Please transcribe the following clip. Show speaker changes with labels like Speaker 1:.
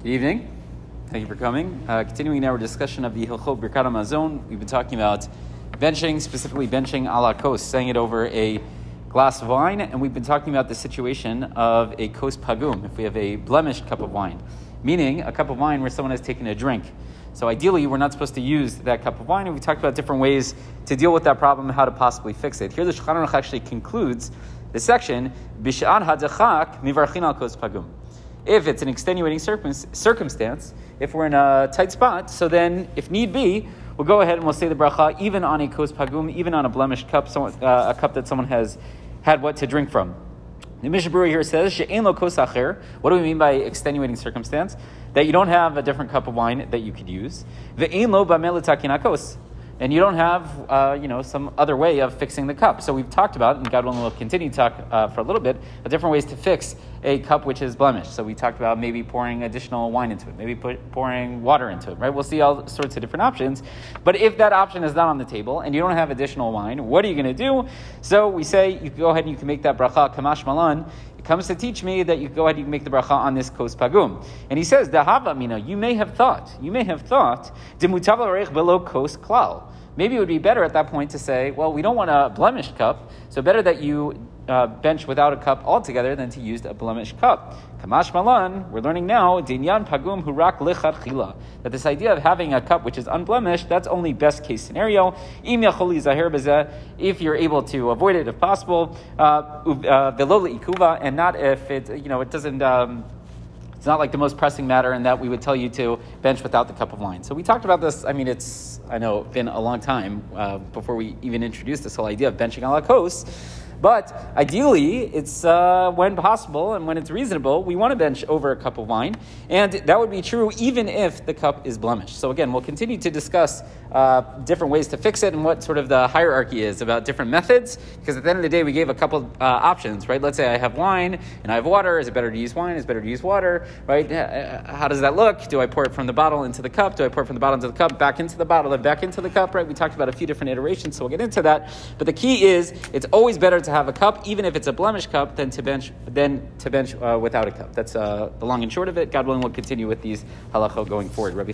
Speaker 1: Good evening. Thank you for coming. Uh, continuing now our discussion of the Hilchot Birkat Hamazon, we've been talking about benching, specifically benching a la kos, saying it over a glass of wine, and we've been talking about the situation of a kos pagum, if we have a blemished cup of wine, meaning a cup of wine where someone has taken a drink. So ideally, we're not supposed to use that cup of wine, and we talked about different ways to deal with that problem, and how to possibly fix it. Here, the Shulchan Aruch actually concludes the section, Bish'an hadachak mivarchin al pagum if it's an extenuating circumstance, if we're in a tight spot, so then, if need be, we'll go ahead and we'll say the bracha even on a kos pagum, even on a blemished cup, someone, uh, a cup that someone has had what to drink from. The Mishnah Berurah here says, lo kos acher. What do we mean by extenuating circumstance? That you don't have a different cup of wine that you could use. Lo ba'melitakinakos and you don't have, uh, you know, some other way of fixing the cup. So we've talked about, and God willing, we'll continue to talk uh, for a little bit, different ways to fix a cup which is blemished. So we talked about maybe pouring additional wine into it, maybe put, pouring water into it, right? We'll see all sorts of different options. But if that option is not on the table and you don't have additional wine, what are you going to do? So we say you go ahead and you can make that bracha kamash malan it comes to teach me that you go ahead and you can make the bracha on this kos pagum. And he says, Dahava mina, you may have thought, you may have thought, demutav below kos klal. Maybe it would be better at that point to say, well, we don't want a blemished cup, so better that you uh, bench without a cup altogether than to use a blemished cup. Kamash malan, we're learning now, dinyan pagum hurak chila, that this idea of having a cup which is unblemished, that's only best case scenario. If you're able to avoid it if possible, uh, uh, ikuva, and not if it, you know, it doesn't. Um, it's not like the most pressing matter in that we would tell you to bench without the cup of wine. So we talked about this. I mean, it's I know been a long time uh, before we even introduced this whole idea of benching a la kos. But ideally, it's uh, when possible and when it's reasonable, we want to bench over a cup of wine. And that would be true even if the cup is blemished. So, again, we'll continue to discuss uh, different ways to fix it and what sort of the hierarchy is about different methods. Because at the end of the day, we gave a couple uh, options, right? Let's say I have wine and I have water. Is it better to use wine? Is it better to use water, right? How does that look? Do I pour it from the bottle into the cup? Do I pour it from the bottle into the cup, back into the bottle, then back into the cup, right? We talked about a few different iterations, so we'll get into that. But the key is it's always better to to have a cup, even if it's a blemished cup, than to bench than to bench uh, without a cup. That's uh, the long and short of it. God willing, we'll continue with these halacha going forward. Rabbi